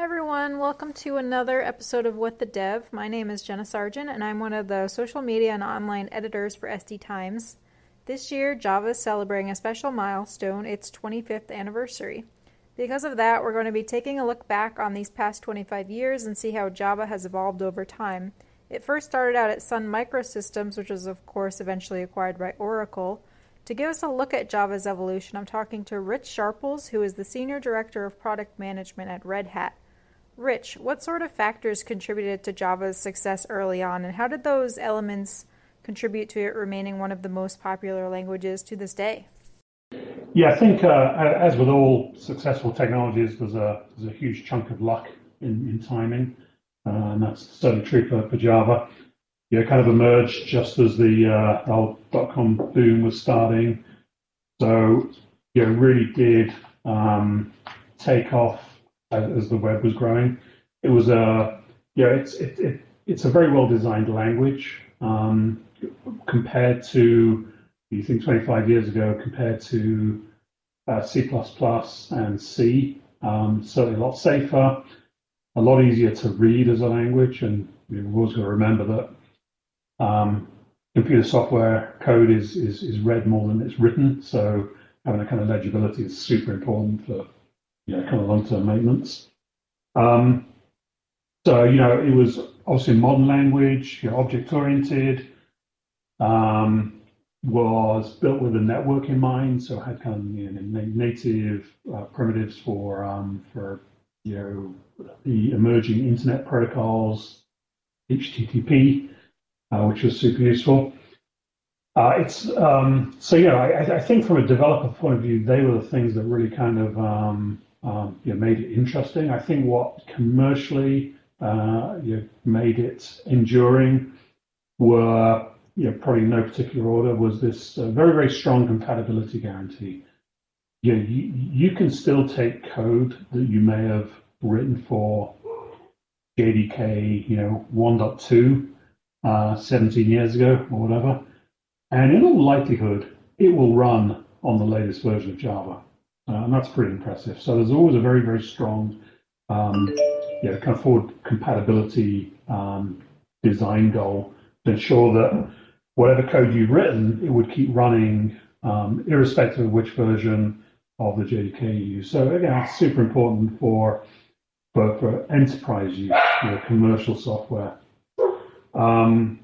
everyone, welcome to another episode of What the Dev. My name is Jenna Sargent, and I'm one of the social media and online editors for SD Times. This year, Java is celebrating a special milestone, its 25th anniversary. Because of that, we're going to be taking a look back on these past 25 years and see how Java has evolved over time. It first started out at Sun Microsystems, which was, of course, eventually acquired by Oracle. To give us a look at Java's evolution, I'm talking to Rich Sharples, who is the Senior Director of Product Management at Red Hat. Rich, what sort of factors contributed to Java's success early on, and how did those elements contribute to it remaining one of the most popular languages to this day? Yeah, I think uh, as with all successful technologies, there's a there's a huge chunk of luck in, in timing, uh, and that's certainly true for, for Java. Yeah, kind of emerged just as the uh, old dot-com boom was starting, so yeah, really did um, take off as, the web was growing. It was a yeah, it's it, it it's a very well designed language um, compared to you think 25 years ago compared to uh, C++ and C. Um, certainly a lot safer, a lot easier to read as a language, and we've always got to remember that um, computer software code is, is is read more than it's written. So having a kind of legibility is super important for you know, kind of long-term maintenance. Um, so you know, it was obviously modern language, you know, object-oriented. Um, was built with a network in mind, so had kind of you know, native uh, primitives for um, for you know the emerging internet protocols, HTTP, uh, which was super useful. Uh, it's um, so you know I, I, think from a developer point of view, they were the things that really kind of um, um you know, made it interesting. I think what commercially uh, you know, made it enduring were you know, probably in no particular order, was this uh, very, very strong compatibility guarantee. You, know, you, you can still take code that you may have written for JDK, you know, 1.2 uh, 17 years ago or whatever, and in all likelihood, it will run on the latest version of Java. Uh, and that's pretty impressive. So there's always a very, very strong um, yeah, kind of forward compatibility um, design goal to ensure that whatever code you've written, it would keep running um, irrespective of which version of the JDK you use. So again, it's super important for for, for enterprise use, you know, commercial software. Um,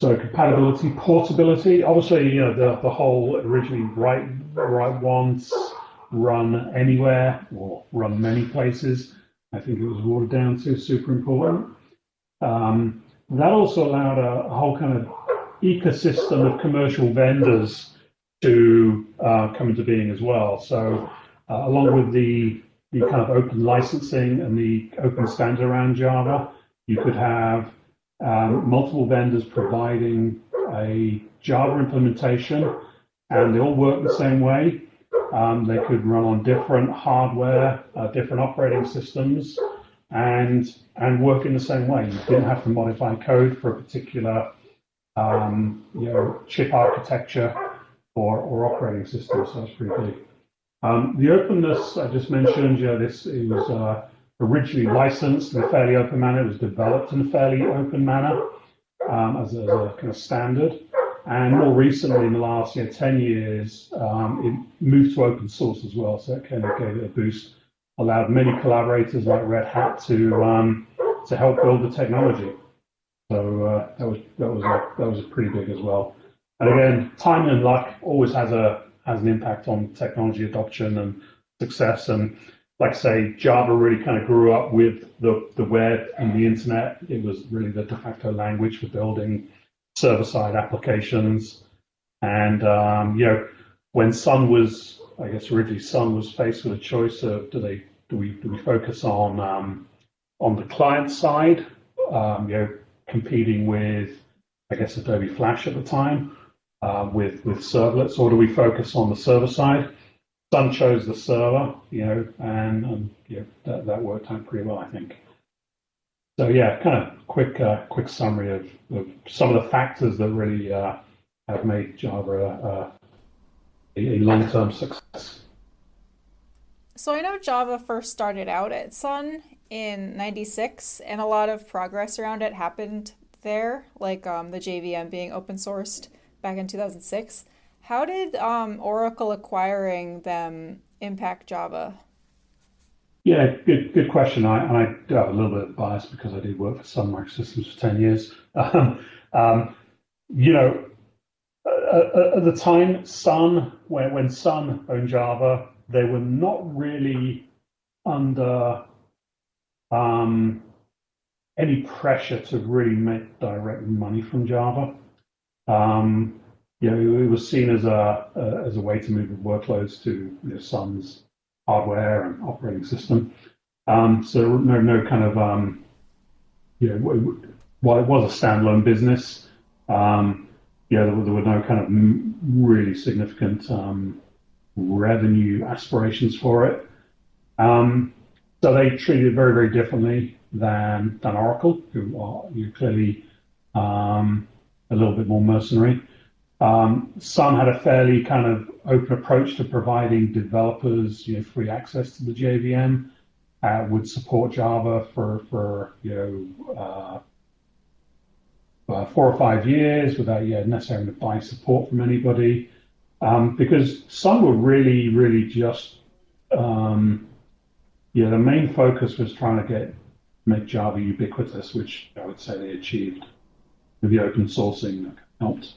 so compatibility, portability. Obviously, you know the, the whole originally write write once, run anywhere or run many places. I think it was watered down to super important. Um, that also allowed a, a whole kind of ecosystem of commercial vendors to uh, come into being as well. So, uh, along with the the kind of open licensing and the open standard around Java, you could have um, multiple vendors providing a Java implementation, and they all work the same way. Um, they could run on different hardware, uh, different operating systems, and and work in the same way. You didn't have to modify code for a particular um, you know, chip architecture or, or operating system. So that's pretty big. Um, the openness I just mentioned, you know, this is uh, originally licensed in a fairly open manner. It was developed in a fairly open manner um, as, a, as, a, kind of standard. And more recently, in the last you know, 10 years, um, it moved to open source as well. So it kind of gave it a boost, allowed many collaborators like Red Hat to, um, to help build the technology. So uh, that was that was a, that was pretty big as well. And again, time and luck always has a has an impact on technology adoption and success. And like I say, Java really kind of grew up with the, the web and the internet. It was really the de facto language for building server-side applications. And um, you know, when Sun was, I guess originally Sun was faced with a choice of do they do we do we focus on um, on the client side, um, you know, competing with, I guess, Adobe Flash at the time, uh, with with servlets, or do we focus on the server side? Sun chose the server, you know, and, and yeah, that, that worked out pretty well, I think. So yeah, kind of quick uh, quick summary of, of some of the factors that really uh, have made Java a, a long-term success. So I know Java first started out at Sun in 96 and a lot of progress around it happened there, like um, the JVM being open sourced back in 2006. How did um, Oracle acquiring them impact Java? Yeah, good good question. I, I do have a little bit of bias because I did work for Sun Microsystems for 10 years. Um, um, you know, uh, at the time, Sun, when, when Sun owned Java, they were not really under um, any pressure to really make direct money from Java. Um, you know, it was seen as a, a as a way to move workloads to you know, Sun's hardware and operating system. Um, so no no kind of um, you know while it was a standalone business, um, yeah, there were, there were no kind of really significant um, revenue aspirations for it. Um, so they treated it very very differently than than Oracle, who are you clearly um, a little bit more mercenary. Um, Sun had a fairly kind of open approach to providing developers you know, free access to the JVM. Uh, would support Java for for you know uh, uh, four or five years without yeah, necessarily buying support from anybody, um, because Sun were really really just um, yeah the main focus was trying to get make Java ubiquitous, which I would say they achieved with the open sourcing that helped.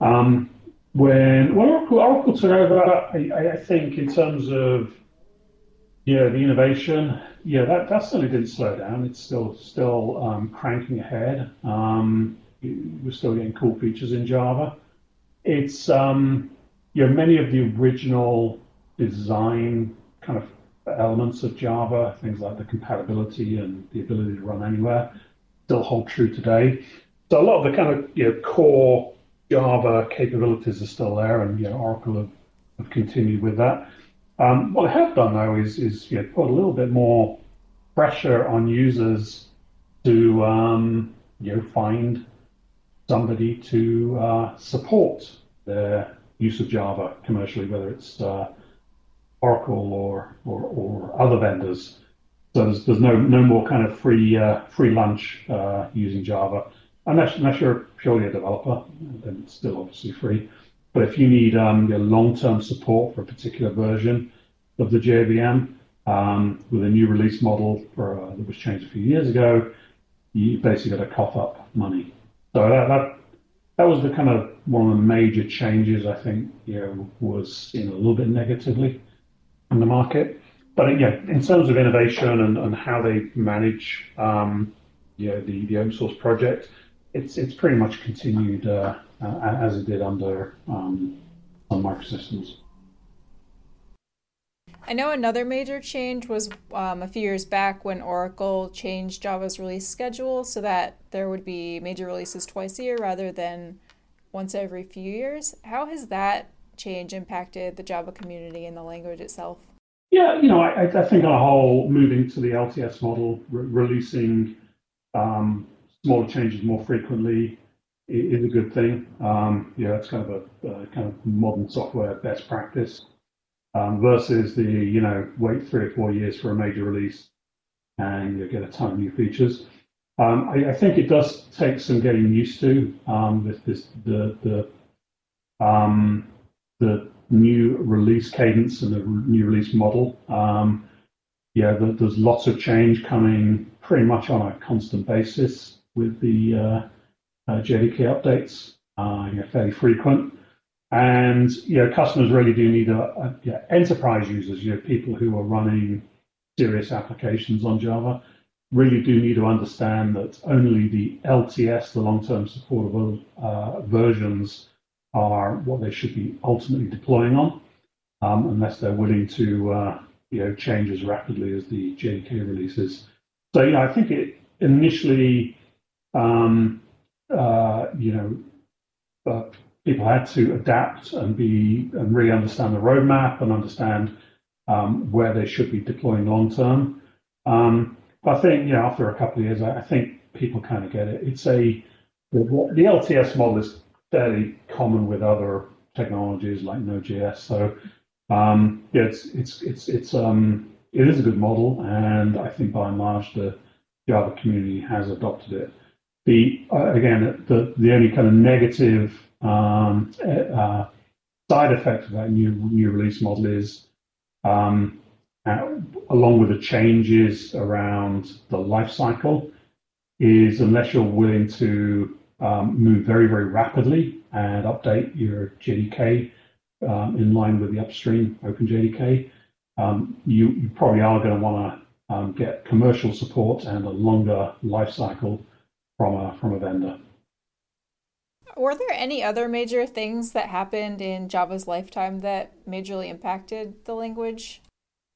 Um, when when Oracle, Oracle took over, I, I, think in terms of yeah the innovation, yeah that, that certainly didn't slow down. It's still still um, cranking ahead. Um, we're still getting cool features in Java. It's um, you know many of the original design kind of elements of Java, things like the compatibility and the ability to run anywhere, still hold true today. So a lot of the kind of you know, core Java capabilities are still there, and you know, Oracle have, have continued with that. Um, what they have done though is, is you know, put a little bit more pressure on users to um, you know find somebody to uh, support their use of Java commercially, whether it's uh, Oracle or, or, or other vendors. So there's, there's no no more kind of free uh, free lunch uh, using Java. Unless, unless you're purely a developer, then it's still obviously free. But if you need um, long-term support for a particular version of the JVM um, with a new release model for, uh, that was changed a few years ago, you basically got to cough up money. So that, that that was the kind of one of the major changes I think you know was seen a little bit negatively in the market. But yeah, in terms of innovation and, and how they manage um, you know, the, the open source project, it's it's pretty much continued uh, uh, as it did under um, Sun Microsystems. I know another major change was um, a few years back when Oracle changed Java's release schedule so that there would be major releases twice a year rather than once every few years. How has that change impacted the Java community and the language itself? Yeah, you know, I, I think on a whole, moving to the LTS model, re- releasing um, smaller changes more frequently is a good thing. Um, yeah, that's kind of a, kind of modern software best practice um, versus the you know wait three or four years for a major release and you get a ton of new features. Um, I, I, think it does take some getting used to um, this, this the the um, the new release cadence and the new release model. Um, yeah, the, there's lots of change coming pretty much on a constant basis with the uh, uh, JDK updates, uh, you know, fairly frequent. And you know, customers really do need a, a enterprise users, you know, people who are running serious applications on Java, really do need to understand that only the LTS, the long-term supportable uh, versions, are what they should be ultimately deploying on, um, unless they're willing to uh, you know change as rapidly as the JDK releases. So yeah, I think it initially um, uh, you know, people had to adapt and be and really understand the roadmap and understand um, where they should be deploying long term. Um, but I think, you know, after a couple of years, I, I think people kind of get it. It's a the, the LTS model is fairly common with other technologies like Node.js. So um, yeah, it's it's it's it's um, it is a good model, and I think by and large the Java community has adopted it. The uh, again, the the only kind of negative um, uh, side effect of that new new release model is, um, uh, along with the changes around the life cycle, is unless you're willing to um, move very very rapidly and update your JDK um, in line with the upstream OpenJDK, um, you, you probably are going to want to um, get commercial support and a longer life cycle from a from a vendor. Were there any other major things that happened in Java's lifetime that majorly impacted the language?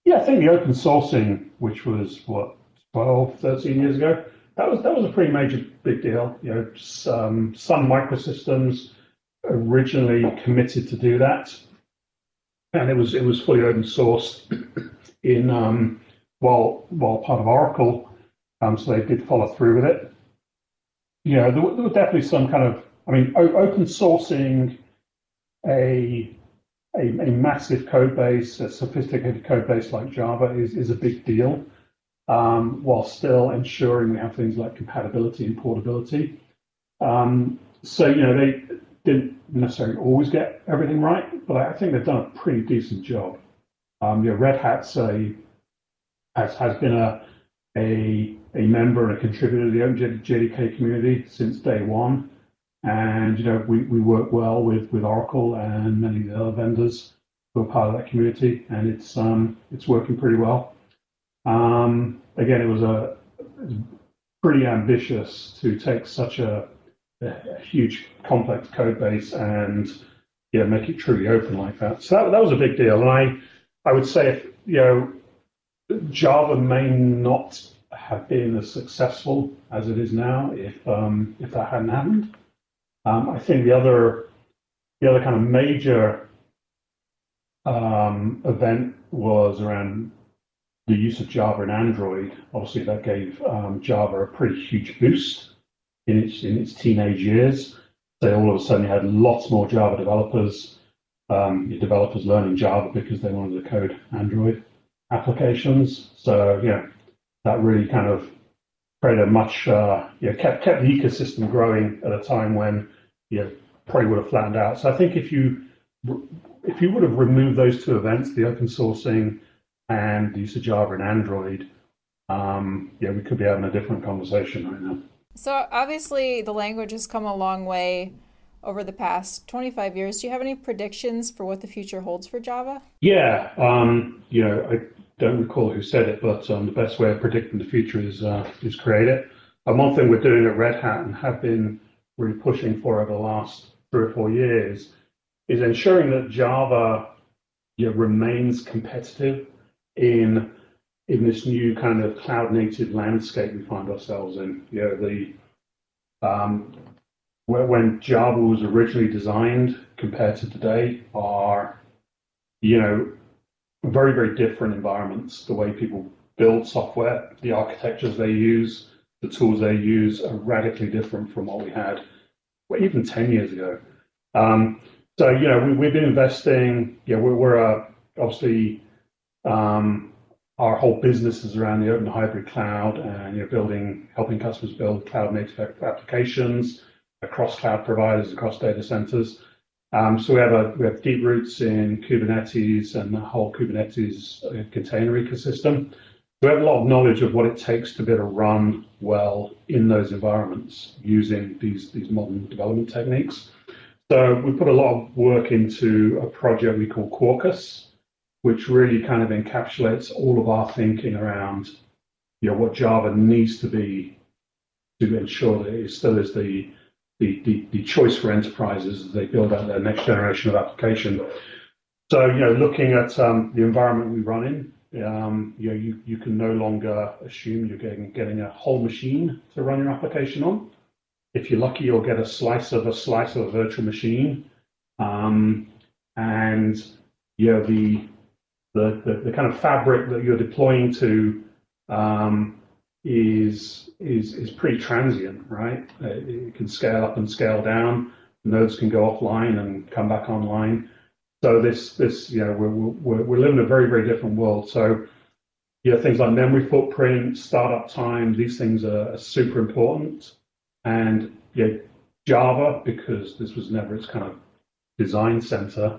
Yeah, I think the open sourcing, which was what 12, 13 years ago, that was that was a pretty major big deal. You know, some Sun Microsystems originally committed to do that, and it was it was fully open source in um, while while part of Oracle, um, so they did follow through with it. Know, there, there was definitely some kind of I mean, open sourcing a, a, a massive code base, a sophisticated code base like Java is, is a big deal, um, while still ensuring we have things like compatibility and portability. Um, so, you know, they didn't necessarily always get everything right, but I think they've done a pretty decent job. Um, you know, Red Hat's a, has, has been a, a, a member and a contributor to the Open JDK community since day one. And you know, we, we work well with, with Oracle and many of the other vendors who are part of that community, and it's um, it's working pretty well. Um, again, it was a pretty ambitious to take such a, a, huge complex code base and yeah, make it truly open like that. So that, that was a big deal. And I I would say if you know Java may not have been as successful as it is now if um, if that hadn't happened. Um, I think the other the other kind of major um, event was around the use of Java and Android. Obviously, that gave um, Java a pretty huge boost in its in its teenage years. They all of a sudden had lots more Java developers, um, developers learning Java because they wanted to code Android applications. So yeah, that really kind of created a much, uh, you know, kept, kept the ecosystem growing at a time when, you know, probably would have flattened out. So I think if you, if you would have removed those two events, the open sourcing and the use of Java and Android, um, yeah, we could be having a different conversation right now. So obviously the language has come a long way over the past 25 years. Do you have any predictions for what the future holds for Java? Yeah, um, you know, I don't recall who said it, but um, the best way of predicting the future is uh, is create it. And one thing we're doing at Red Hat and have been really pushing for over the last three or four years is ensuring that Java you know, remains competitive in in this new kind of cloud native landscape we find ourselves in. You know, the um, when Java was originally designed compared to today are you know very, very different environments. The way people build software, the architectures they use, the tools they use are radically different from what we had well, even 10 years ago. Um, so, you know, we, have been investing, yeah, we're, we're uh, obviously, um, our whole business is around the open hybrid cloud and you know, building, helping customers build cloud native applications across cloud providers, across data centers. Um, so we have a we have deep roots in Kubernetes and the whole Kubernetes uh, container ecosystem. We have a lot of knowledge of what it takes to be able to run well in those environments using these these modern development techniques. So we put a lot of work into a project we call Quarkus, which really kind of encapsulates all of our thinking around you know what Java needs to be to ensure that it still is the the, the, the choice for enterprises as they build out their next generation of application. So, you know, looking at um, the environment we run in, um, you know, you, you can no longer assume you're getting, getting a whole machine to run your application on. If you're lucky, you'll get a slice of a slice of a virtual machine. Um, and, you know, the, the, the, the, kind of fabric that you're deploying to um, is is is pretty transient, right? Uh, it can scale up and scale down. Nodes can go offline and come back online. So this this you know we're we're, we're living in a very very different world. So yeah, things like memory footprint, startup time, these things are, are super important. And yeah, Java, because this was never its kind of design center,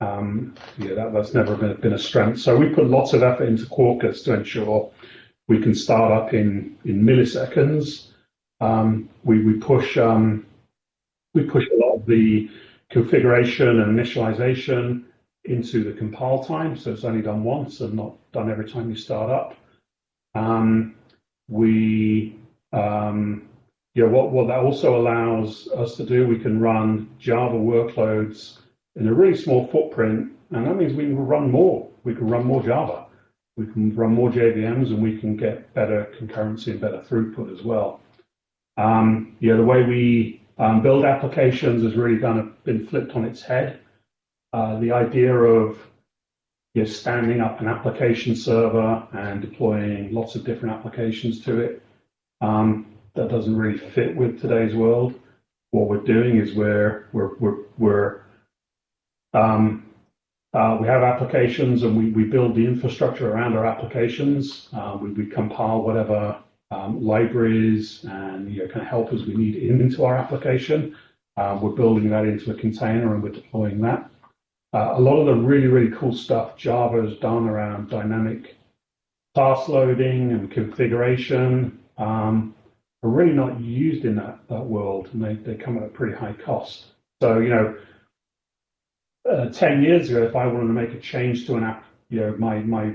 um, yeah, that, that's never been, been a strength. So we put lots of effort into Quarkus to ensure we can start up in, in milliseconds. Um, we, we push um, we push a lot of the configuration and initialization into the compile time, so it's only done once and not done every time you start up. Um, we, um, yeah, what, what that also allows us to do, we can run Java workloads in a really small footprint, and that means we can run more. We can run more Java. We can run more JVMs, and we can get better concurrency and better throughput as well. Um, yeah, the way we um, build applications has really kind of been flipped on its head. Uh, the idea of you know, standing up an application server and deploying lots of different applications to it, um, that doesn't really fit with today's world. What we're doing is we're we're we're, we're um, we have applications and we, build the infrastructure around our applications. Uh, we, compile whatever um, libraries and kind of helpers we need into our application. Uh, we're building that into a container and we're deploying that. Uh, a lot of the really, really cool stuff Java has done around dynamic task loading and configuration um, are really not used in that, world and they, they come at a pretty high cost. So, you know, uh, 10 years ago, if I wanted to make a change to an app, you know, my, my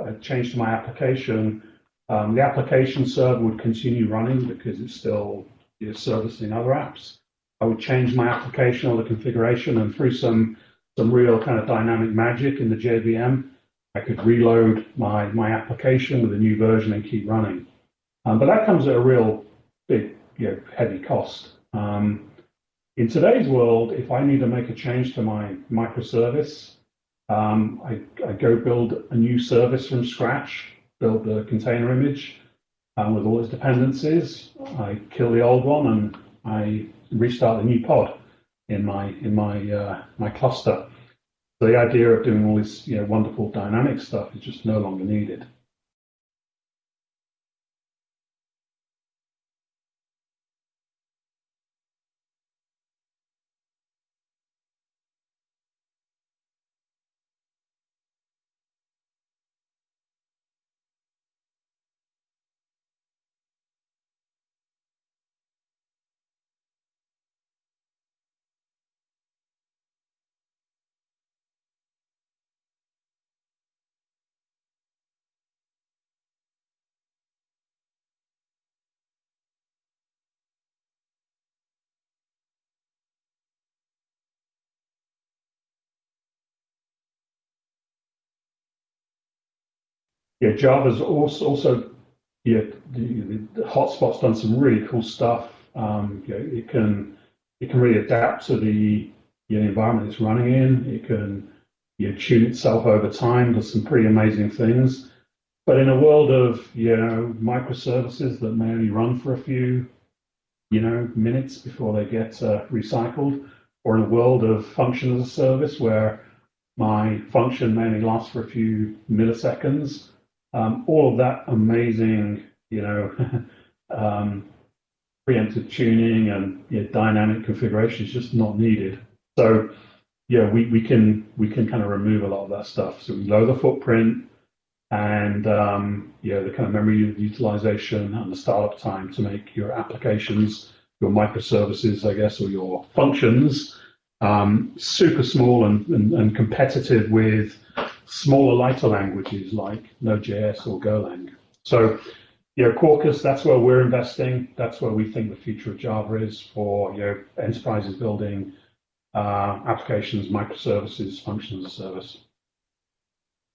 uh, change to my application, um, the application server would continue running because it's still you know, servicing other apps. I would change my application or the configuration, and through some some real kind of dynamic magic in the JVM, I could reload my my application with a new version and keep running. Um, but that comes at a real big, you know, heavy cost. Um, in today's world, if I need to make a change to my microservice, um, I, I, go build a new service from scratch build the container image um, with all its dependencies. I kill the old one and I restart the new pod in my in my uh, my cluster. So the idea of doing all this you know wonderful dynamic stuff is just no longer needed. Yeah, Java's also, also yeah, the, the hotspot's done some really cool stuff. Um, it can it can really adapt to the know, environment it's running in. It can tune itself over time. Does some pretty amazing things. But in a world of you know microservices that may only run for a few you know minutes before they get uh, recycled, or in a world of function as a service where my function may only last for a few milliseconds, um, all of that amazing, you know, um, preemptive tuning and you know, dynamic configuration is just not needed. So yeah, we, we can we can kind of remove a lot of that stuff. So we lower the footprint and um, the kind of memory utilization and the startup time to make your applications, your microservices, I guess, or your functions um, super small and, and, and competitive with smaller, lighter languages like Node.js or Golang. So, you know, Quarkus, that's where we're investing. That's where we think the future of Java is for, you know, enterprises building uh, applications, microservices, functions as a service.